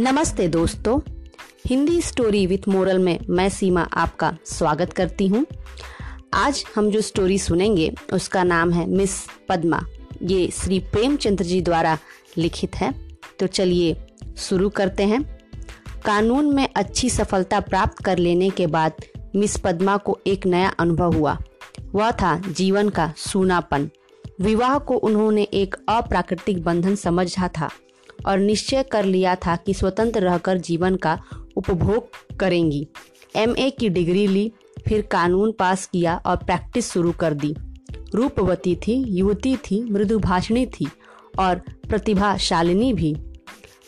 नमस्ते दोस्तों, Hindi story with moral में मैं सीमा आपका स्वागत करती हूँ। आज हम जो स्टोरी सुनेंगे, उसका नाम है मिस पद्मा। ये श्री प्रेमचंद्र जी द्वारा लिखित है। तो चलिए शुरू करते हैं। कानून में अच्छी सफलता प्राप्त कर लेने के बाद मिस पद्मा को एक नया अनुभव हुआ। वह था जीवन का सूनापन। विवाह को उन्होंने एक अप्राकृतिक बंधन समझा था। और निश्चय कर लिया था कि स्वतंत्र रहकर जीवन का उपभोग करेंगी। एमए की डिग्री ली, फिर कानून पास किया और प्रैक्टिस शुरू कर दी। रूपवती थी, युवती थी मृदुभाषणी थी और प्रतिभाशालिनी भी।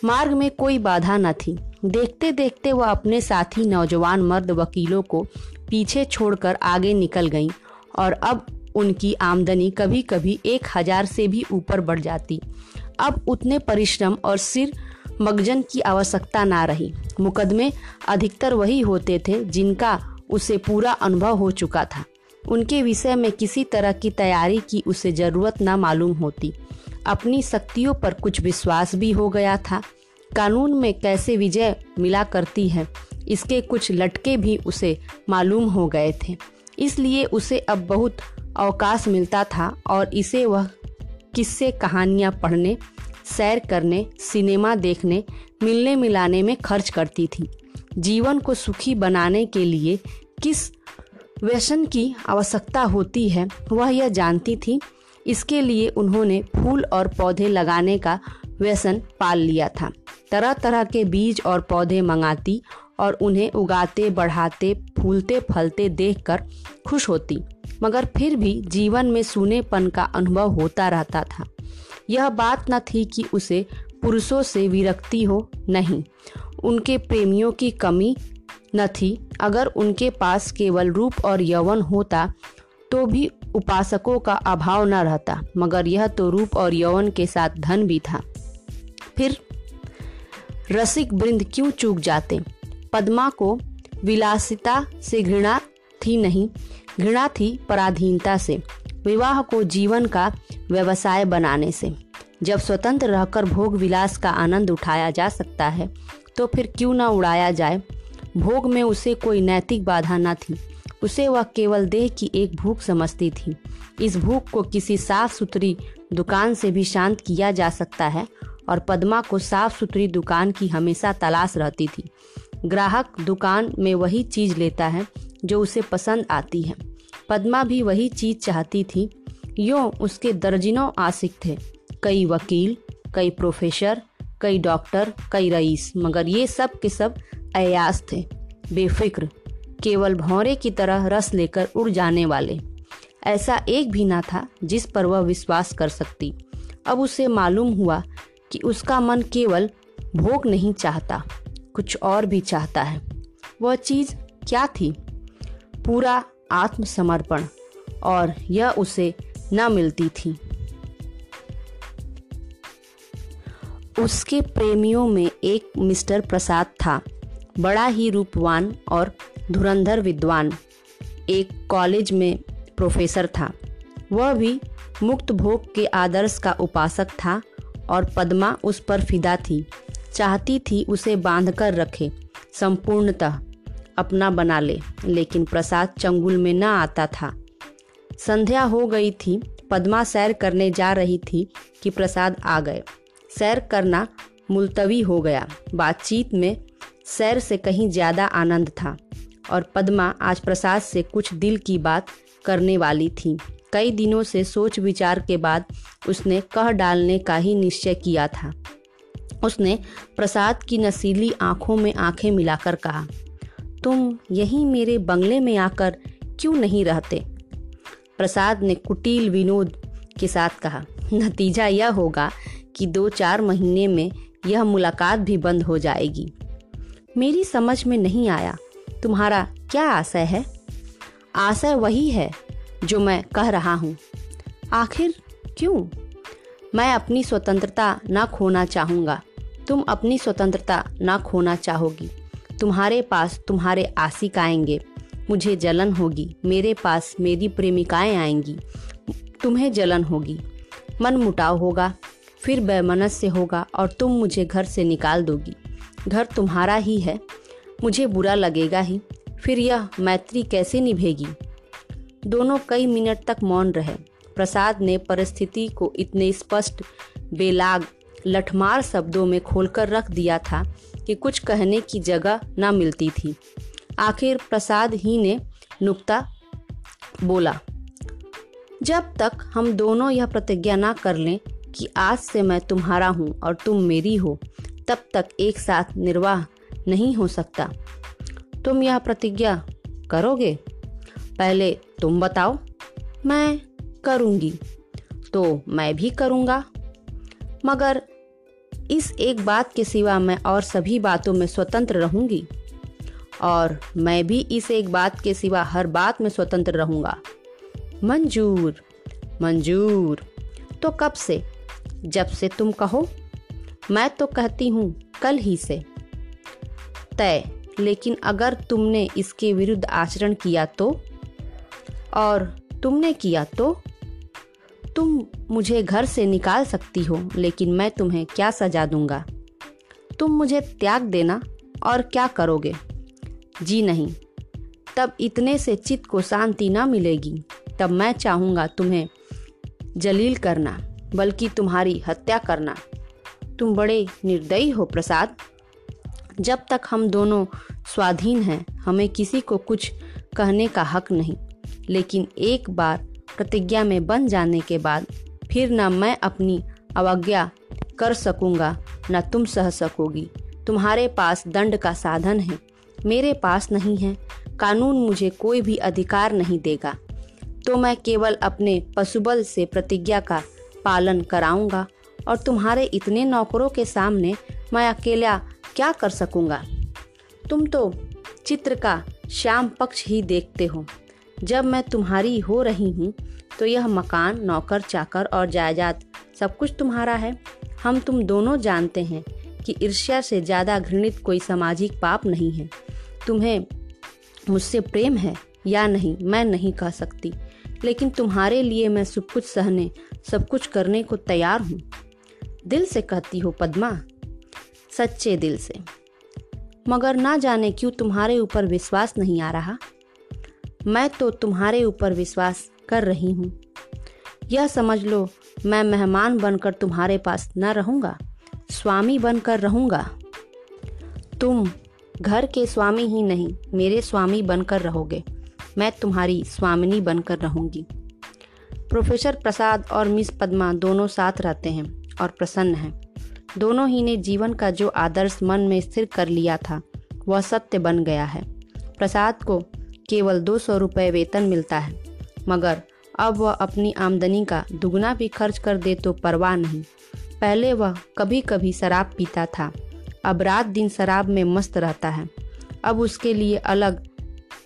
मार्ग में कोई बाधा न थी। देखते देखते वह अपने साथी नौजवान मर्द वकीलों को पीछे छोड़कर आगे निकल गईं और अब उनकी आमदनी कभी कभी एक हज़ार से भी ऊपर बढ़ जाती। अब उतने परिश्रम और सिर मगजन की आवश्यकता ना रही। मुकदमे अधिकतर वही होते थे जिनका उसे पूरा अनुभव हो चुका था। उनके विषय में किसी तरह की तैयारी की उसे ज़रूरत ना मालूम होती। अपनी शक्तियों पर कुछ विश्वास भी हो गया था। कानून में कैसे विजय मिला करती है, इसके कुछ लटके भी उसे मालूम हो गए थे। इसलिए उसे अब बहुत अवकाश मिलता था और इसे वह किस्से कहानियाँ पढ़ने, सैर करने, सिनेमा देखने, मिलने मिलाने में खर्च करती थी। जीवन को सुखी बनाने के लिए किस व्यसन की आवश्यकता होती है, वह यह जानती थी। इसके लिए उन्होंने फूल और पौधे लगाने का व्यसन पाल लिया था। तरह तरह के बीज और पौधे मंगाती और उन्हें उगाते, बढ़ाते, फूलते, फलते देखकर खुश होती। मगर फिर भी जीवन में सूनेपन का अनुभव होता रहता था। यह बात न थी कि उसे पुरुषों से विरक्ति हो, नहीं। उनके प्रेमियों की कमी न थी। अगर उनके पास केवल रूप और यौवन होता तो भी उपासकों का अभाव न रहता, मगर यह तो रूप और यौवन के साथ धन भी था। फिर रसिक वृंद क्यों चूक जाते? पद्मा को विलासिता से घृणा थी नहीं, घृणा थी पराधीनता से, विवाह को जीवन का व्यवसाय बनाने से। जब स्वतंत्र रहकर भोग विलास का आनंद उठाया जा सकता है तो फिर क्यों ना उड़ाया जाए? भोग में उसे कोई नैतिक बाधा न थी। उसे वह केवल देह की एक भूख समझती थी। इस भूख को किसी साफ़ सुथरी दुकान से भी शांत किया जा सकता है और पद्मा को साफ़ सुथरी दुकान की हमेशा तलाश रहती थी। ग्राहक दुकान में वही चीज़ लेता है जो उसे पसंद आती है। पद्मा भी वही चीज़ चाहती थी। यो उसके दर्जनों आशिक थे। कई वकील, कई प्रोफेसर, कई डॉक्टर, कई रईस, मगर ये सब के सब अयास थे। बेफिक्र, केवल भौरे की तरह रस लेकर उड़ जाने वाले। ऐसा एक भी ना था जिस पर वह विश्वास कर सकती। अब उसे मालूम हुआ कि उसका मन केवल भोग नहीं चाहता, कुछ और भी चाहता है। वह चीज़ क्या थी? पूरा आत्मसमर्पण, और यह उसे न मिलती थी। उसके प्रेमियों में एक मिस्टर प्रसाद था, बड़ा ही रूपवान और धुरंधर विद्वान। एक कॉलेज में प्रोफेसर था। वह भी मुक्त भोग के आदर्श का उपासक था, और पद्मा उस पर फिदा थी। चाहती थी उसे बांधकर रखे, संपूर्णतः। अपना बना ले, लेकिन प्रसाद चंगुल में न आता था। संध्या हो गई थी, पद्मा सैर करने जा रही थी कि प्रसाद आ गए। सैर करना मुलतवी हो गया। बातचीत में सैर से कहीं ज़्यादा आनंद था, और पद्मा आज प्रसाद से कुछ दिल की बात करने वाली थी। कई दिनों से सोच विचार के बाद उसने कह डालने का ही निश्चय किया था। उसने प्रसाद की नसीली आँखों में आँखें मिलाकर कहा तुम यहीं मेरे बंगले में आकर क्यों नहीं रहते? प्रसाद ने कुटिल विनोद के साथ कहा, नतीजा यह होगा कि दो चार महीने में यह मुलाकात भी बंद हो जाएगी। मेरी समझ में नहीं आया, तुम्हारा क्या आशय है? आशय वही है जो मैं कह रहा हूँ। आखिर क्यों? मैं अपनी स्वतंत्रता न खोना चाहूँगा। तुम अपनी स्वतंत्रता न खोना चाहोगी। तुम्हारे पास तुम्हारे आशिक आएँगे। मुझे जलन होगी। मेरे पास मेरी प्रेमिकाएँ आएँगी। तुम्हें जलन होगी। मन मुटाव होगा, फिर बैमनस से होगा और तुम मुझे घर से निकाल दोगी। घर तुम्हारा ही है। मुझे बुरा लगेगा ही। फिर यह मैत्री कैसे निभेगी? दोनों कई मिनट तक मौन रहे। प्रसाद ने परिस्थिति को इतने स्पष्ट, बेलाग, लठमार शब्दों में खोलकर रख दिया था कि कुछ कहने की जगह ना मिलती थी। आखिर प्रसाद ही ने नुक्ता बोला, जब तक हम दोनों यह प्रतिज्ञा ना कर लें कि आज से मैं तुम्हारा हूँ और तुम मेरी हो, तब तक एक साथ निर्वाह नहीं हो सकता। तुम यह प्रतिज्ञा करोगे? पहले तुम बताओ, मैं करूँगी तो मैं भी करूँगा। मगर इस एक बात के सिवा मैं और सभी बातों में स्वतंत्र रहूँगी। और मैं भी इस एक बात के सिवा हर बात में स्वतंत्र रहूँगा। मंजूर मंजूर। तो कब से? जब से तुम कहो। मैं तो कहती हूँ, कल ही से। तय, लेकिन अगर तुमने इसके विरुद्ध आचरण किया तो? और तुमने किया तो? तुम मुझे घर से निकाल सकती हो, लेकिन मैं तुम्हें क्या सजा दूँगा? तुम मुझे त्याग देना और क्या करोगे? जी नहीं। तब इतने से चित्त को शांति ना मिलेगी। तब मैं चाहूँगा तुम्हें जलील करना, बल्कि तुम्हारी हत्या करना। तुम बड़े निर्दयी हो, प्रसाद। जब तक हम दोनों स्वाधीन हैं, हमें किसी को कुछ कहने का हक नहीं। लेकिन एक बार प्रतिज्ञा में बन जाने के बाद फिर न मैं अपनी अवज्ञा कर सकूँगा, न तुम सह सकोगी। तुम्हारे पास दंड का साधन है, मेरे पास नहीं है, कानून मुझे कोई भी अधिकार नहीं देगा। तो मैं केवल अपने पशुबल से प्रतिज्ञा का पालन कराऊँगा और तुम्हारे इतने नौकरों के सामने मैं अकेला क्या कर सकूँगा? तुम तो चित्र का श्याम पक्ष ही देखते हो। जब मैं तुम्हारी हो रही हूँ तो यह मकान, नौकर, चाकर और जायदाद सब कुछ तुम्हारा है। हम तुम दोनों जानते हैं कि ईर्ष्या से ज़्यादा घृणित कोई सामाजिक पाप नहीं है। तुम्हें मुझसे प्रेम है या नहीं, मैं नहीं कह सकती, लेकिन तुम्हारे लिए मैं सब कुछ सहने, सब कुछ करने को तैयार हूँ। दिल से कहती हो, पद्मा, सच्चे दिल से। मगर ना जाने क्यों तुम्हारे ऊपर विश्वास नहीं आ रहा? मैं तो तुम्हारे ऊपर विश्वास कर रही हूँ। यह समझ लो, मैं मेहमान बनकर तुम्हारे पास न रहूँगा, स्वामी बनकर रहूँगा। तुम घर के स्वामी ही नहीं, मेरे स्वामी बनकर रहोगे। मैं तुम्हारी स्वामिनी बनकर रहूँगी। प्रोफेसर प्रसाद और मिस पद्मा दोनों साथ रहते हैं और प्रसन्न हैं। दोनों ही ने जीवन का जो आदर्श मन में स्थिर कर लिया था, वह सत्य बन गया है। प्रसाद को केवल दो सौ रुपये वेतन मिलता है। मगर अब वह अपनी आमदनी का दुगना भी खर्च कर दे तो परवाह नहीं। पहले वह कभी कभी शराब पीता था। अब रात दिन शराब में मस्त रहता है। अब उसके लिए अलग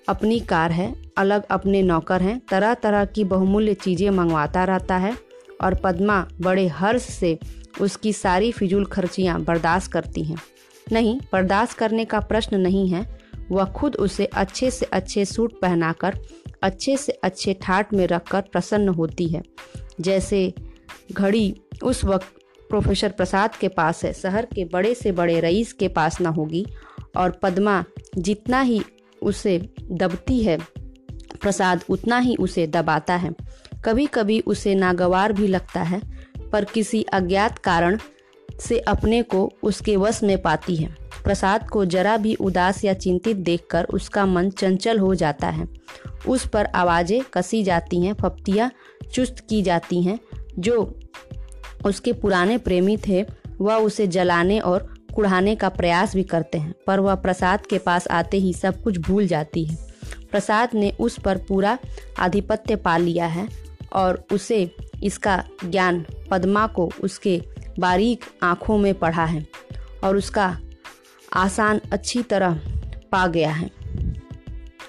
अपनी कार है, अलग अपने नौकर हैं तरह तरह की बहुमूल्य चीज़ें मंगवाता रहता है और पद्मा बड़े हर्ष से उसकी सारी फिजूल खर्चियाँ बर्दाश्त करती हैं। नहीं, बर्दाश्त करने का प्रश्न नहीं है। वह खुद उसे अच्छे से अच्छे सूट पहनाकर, अच्छे से अच्छे ठाट में रखकर प्रसन्न होती है। जैसे घड़ी उस वक्त प्रोफेसर प्रसाद के पास है, शहर के बड़े से बड़े रईस के पास ना होगी और पद्मा जितना ही उसे दबती है, प्रसाद उतना ही उसे दबाता है। कभी कभी उसे नागवार भी लगता है, पर किसी अज्ञात कारण से अपने को उसके वश में पाती है। प्रसाद को जरा भी उदास या चिंतित देखकर उसका मन चंचल हो जाता है। उस पर आवाज़ें कसी जाती हैं फप्तियाँ चुस्त की जाती हैं। जो उसके पुराने प्रेमी थे, वह उसे जलाने और कुढ़ाने का प्रयास भी करते हैं, पर वह प्रसाद के पास आते ही सब कुछ भूल जाती है। प्रसाद ने उस पर पूरा आधिपत्य पा लिया है और उसे इसका ज्ञान पद्मा को उसके बारीक आँखों में पढ़ा है और उसका आसान, अच्छी तरह पा गया है।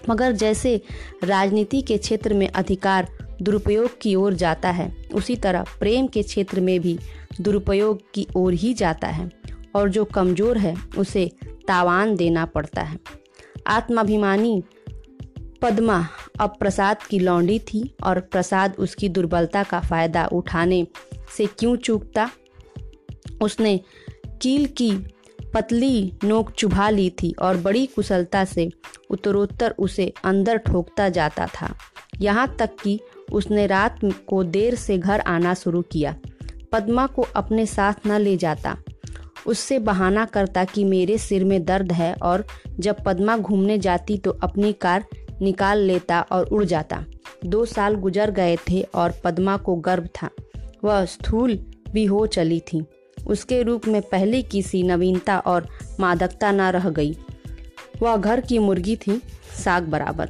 मगर जैसे राजनीति के क्षेत्र में अधिकार दुरुपयोग की ओर जाता है, उसी तरह प्रेम के क्षेत्र में भी दुरुपयोग की ओर ही जाता है और जो कमज़ोर है, उसे तावान देना पड़ता है। आत्माभिमानी पद्मा अब प्रसाद की लौंडी थी और प्रसाद उसकी दुर्बलता का फ़ायदा उठाने से क्यों चूकता? उसने कील की पतली नोक चुभा ली थी और बड़ी कुशलता से उत्तरोत्तर उसे अंदर ठोकता जाता था। यहाँ तक कि उसने रात को देर से घर आना शुरू किया। पद्मा को अपने साथ न ले जाता। उससे बहाना करता कि मेरे सिर में दर्द है और जब पद्मा घूमने जाती तो अपनी कार निकाल लेता और उड़ जाता। दो साल गुजर गए थे और पद्मा को गर्व था। वह स्थूल भी हो चली थी। उसके रूप में पहले की सी नवीनता और मादकता न रह गई। वह घर की मुर्गी थी, साग बराबर।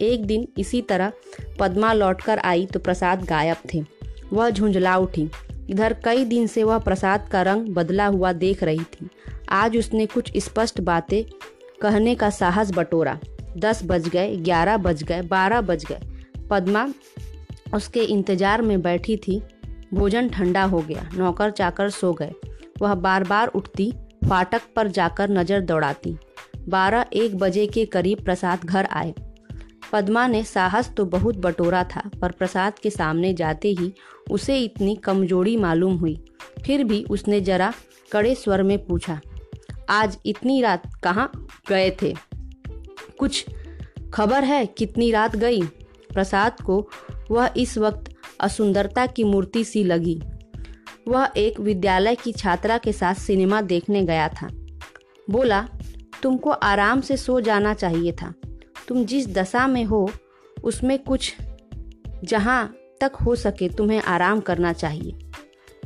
एक दिन इसी तरह पद्मा लौटकर आई तो प्रसाद गायब थे। वह झुंझला उठी। इधर कई दिन से वह प्रसाद का रंग बदला हुआ देख रही थी। आज उसने कुछ स्पष्ट बातें कहने का साहस बटोरा। दस बज गए, ग्यारह बज गए, बारह बज गए। पद्मा उसके इंतज़ार में बैठी थी। भोजन ठंडा हो गया, नौकर चाकर सो गए। वह बार बार उठती, फाटक पर जाकर नज़र दौड़ाती। बारह एक बजे के करीब प्रसाद घर आए। पद्मा ने साहस तो बहुत बटोरा था, पर प्रसाद के सामने जाते ही उसे इतनी कमज़ोरी मालूम हुई। फिर भी उसने जरा कड़े स्वर में पूछा, आज इतनी रात कहाँ गए थे? कुछ खबर है कितनी रात गई? प्रसाद को वह इस वक्त असुंदरता की मूर्ति सी लगी। वह एक विद्यालय की छात्रा के साथ सिनेमा देखने गया था। बोला, तुमको आराम से सो जाना चाहिए था। तुम जिस दशा में हो, उसमें कुछ जहाँ तक हो सके तुम्हें आराम करना चाहिए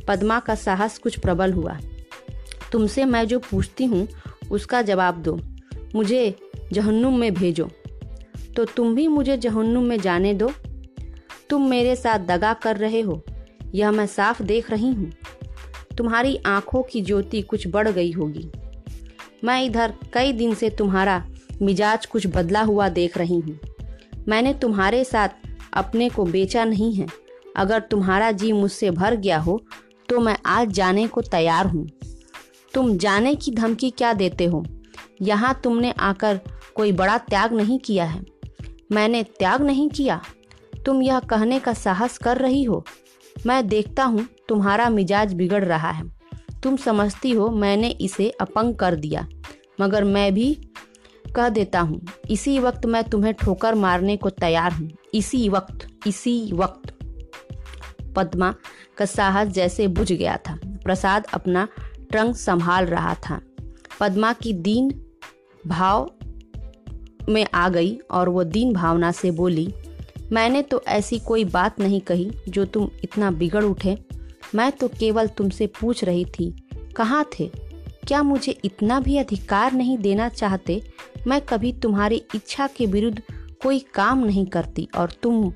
पद्मा का साहस कुछ प्रबल हुआ। तुमसे मैं जो पूछती हूँ, उसका जवाब दो। मुझे जहन्नुम में भेजो। तो तुम भी मुझे जहन्नुम में जाने दो। तुम मेरे साथ दगा कर रहे हो, यह मैं साफ़ देख रही हूँ। तुम्हारी आँखों की ज्योति कुछ बढ़ गई होगी। मैं इधर कई दिन से तुम्हारा मिजाज कुछ बदला हुआ देख रही हूँ। मैंने तुम्हारे साथ अपने को बेचा नहीं है। अगर तुम्हारा जी मुझसे भर गया हो तो मैं आज जाने को तैयार हूँ। तुम जाने की धमकी क्या देते हो? यहाँ तुमने आकर कोई बड़ा त्याग नहीं किया है। मैंने त्याग नहीं किया। तुम यह कहने का साहस कर रही हो? मैं देखता हूँ, तुम्हारा मिजाज बिगड़ रहा है। तुम समझती हो, मैंने इसे अपंग कर दिया। मगर मैं भी कह देता हूँ, इसी वक्त मैं तुम्हें ठोकर मारने को तैयार हूँ। इसी वक्त इसी वक्त। पद्मा का साहस जैसे बुझ गया था। प्रसाद अपना ट्रंक संभाल रहा था। पद्मा की दीन भाव में आ गई और वो दीन भावना से बोली मैंने तो ऐसी कोई बात नहीं कही जो तुम इतना बिगड़ उठे। मैं तो केवल तुमसे पूछ रही थी, कहाँ थे? क्या मुझे इतना भी अधिकार नहीं देना चाहते? मैं कभी तुम्हारी इच्छा के विरुद्ध कोई काम नहीं करती और तुम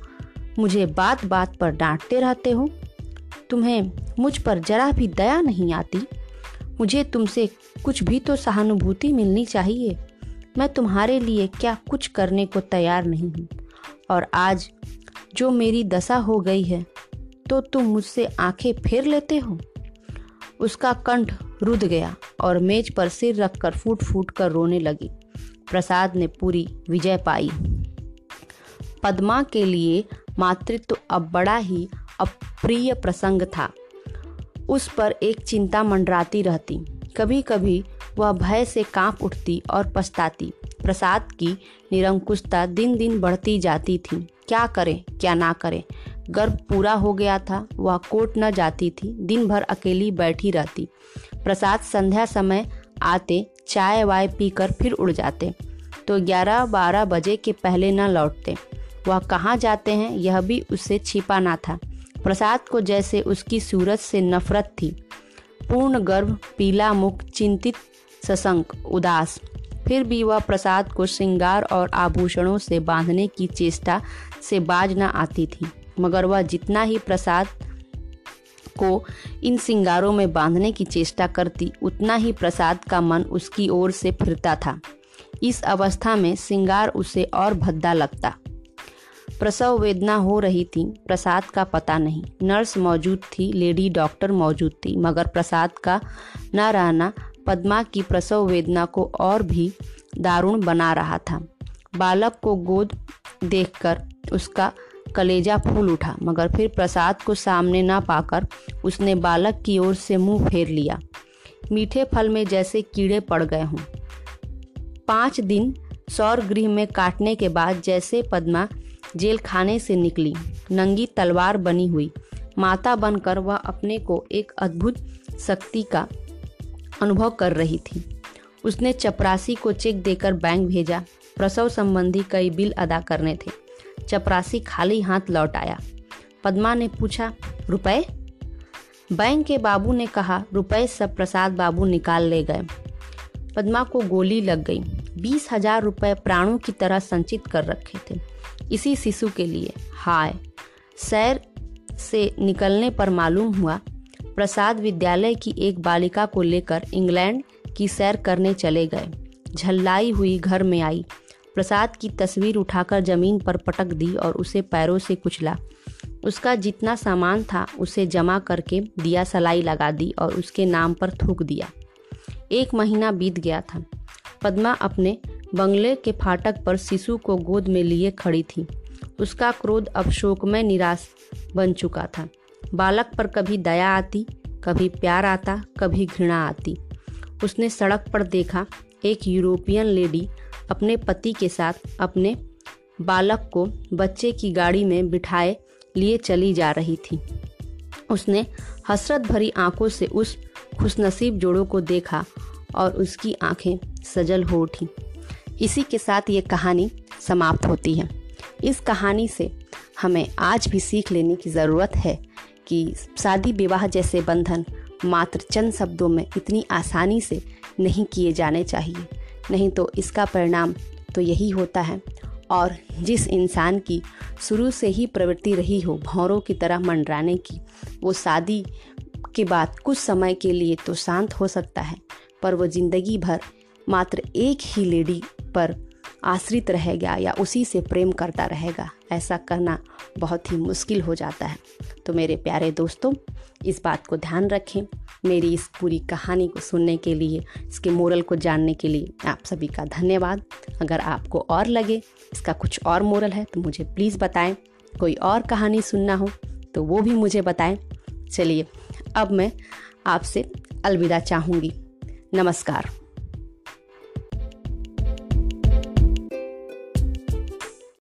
मुझे बात बात पर डांटते रहते हो? तुम्हें मुझ पर जरा भी दया नहीं आती? मुझे तुमसे कुछ भी तो सहानुभूति मिलनी चाहिए। मैं तुम्हारे लिए क्या कुछ करने को तैयार नहीं हूँ? और आज जो मेरी दशा हो गई है तो तुम मुझसे आँखें फेर लेते हो? उसका कंठ रुद गया और मेज पर सिर रखकर फूट फूट कर रोने लगी। प्रसाद ने पूरी विजय पाई। पद्मा के लिए मातृत्व अब बड़ा ही अप्रिय प्रसंग था। उस पर एक चिंता मंडराती रहती। कभी कभी वह भय से काँप उठती और पछताती। प्रसाद की निरंकुशता दिन दिन बढ़ती जाती थी। क्या करें, क्या ना करें? गर्भ पूरा हो गया था, वह कोर्ट न जाती थी दिन भर अकेली बैठी रहती। प्रसाद संध्या समय आते चाय वाय पीकर फिर उड़ जाते। तो ग्यारह बारह बजे के पहले न लौटते। वह कहाँ जाते हैं, यह भी उससे छिपा ना था। प्रसाद को जैसे उसकी सूरत से नफरत थी। पूर्ण गर्भ, पीला मुख, चिंतित सशंक उदास। फिर भी वह प्रसाद को श्रृंगार और आभूषणों से बांधने की चेष्टा से बाज न आती थी। मगर वह जितना ही प्रसाद को इन सिंगारों में बांधने की चेष्टा करती, उतना ही प्रसाद का मन उसकी ओर से फिरता था। इस अवस्था में सिंगार उसे और भद्दा लगता। प्रसव वेदना हो रही थी, प्रसाद का पता नहीं। नर्स मौजूद थी, लेडी डॉक्टर मौजूद थी, मगर प्रसाद का न रहना पद्मा की प्रसव वेदना को और भी दारुण बना रहा था। बालक को गोद देखकर उसका कलेजा फूल उठा, मगर फिर प्रसाद को सामने ना पाकर उसने बालक की ओर से मुँह फेर लिया। मीठे फल में जैसे कीड़े पड़ गए हों। पाँच दिन सौर गृह में काटने के बाद जैसे पद्मा जेल खाने से निकली, नंगी तलवार बनी हुई, माता बनकर वह अपने को एक अद्भुत शक्ति का अनुभव कर रही थी। उसने चपरासी को चेक देकर बैंक भेजा। प्रसव संबंधी कई बिल अदा करने थे। चपरासी खाली हाथ लौट आया। पद्मा ने पूछा, रुपए? बैंक के बाबू ने कहा, रुपए सब प्रसाद बाबू निकाल ले गए। पद्मा को गोली लग गई। बीस हज़ार रुपये प्राणों की तरह संचित कर रखे थे। इसी शिशु के लिए। हाय, सैर से निकलने पर मालूम हुआ प्रसाद विद्यालय की एक बालिका को लेकर इंग्लैंड की सैर करने चले गए। झल्लाई हुई घर में आई। प्रसाद की तस्वीर उठाकर ज़मीन पर पटक दी और उसे पैरों से कुचला। उसका जितना सामान था, उसे जमा करके दिया सलाई लगा दी और उसके नाम पर थूक दिया। एक महीना बीत गया था। पद्मा अपने बंगले के फाटक पर शिशु को गोद में लिए खड़ी थी। उसका क्रोध अब शोकमय निराश बन चुका था। बालक पर कभी दया आती, कभी प्यार आता, कभी घृणा आती। उसने सड़क पर देखा एक यूरोपियन लेडी अपने पति के साथ अपने बालक को बच्चे की गाड़ी में बिठाए लिए चली जा रही थी। उसने हसरत भरी आँखों से उस खुशनसीब जोड़ों को देखा और उसकी आँखें सजल हो उठी। इसी के साथ ये कहानी समाप्त होती है। इस कहानी से हमें आज भी सीख लेने की ज़रूरत है। कि शादी विवाह जैसे बंधन मात्र चंद शब्दों में इतनी आसानी से नहीं किए जाने चाहिए। नहीं तो इसका परिणाम तो यही होता है। और जिस इंसान की शुरू से ही प्रवृत्ति रही हो भौरों की तरह मंडराने की, वो शादी के बाद कुछ समय के लिए तो शांत हो सकता है, पर वो ज़िंदगी भर मात्र एक ही लेडी पर आश्रित रहेगा या उसी से प्रेम करता रहेगा, ऐसा करना बहुत ही मुश्किल हो जाता है। तो मेरे प्यारे दोस्तों, इस बात को ध्यान रखें। मेरी इस पूरी कहानी को सुनने के लिए, इसके मोरल को जानने के लिए आप सभी का धन्यवाद। अगर आपको और लगे, इसका कुछ और मोरल है तो मुझे प्लीज़ बताएँ। कोई और कहानी सुनना हो तो वो भी मुझे बताएँ। चलिए, अब मैं आपसे अलविदा चाहूँगी। नमस्कार।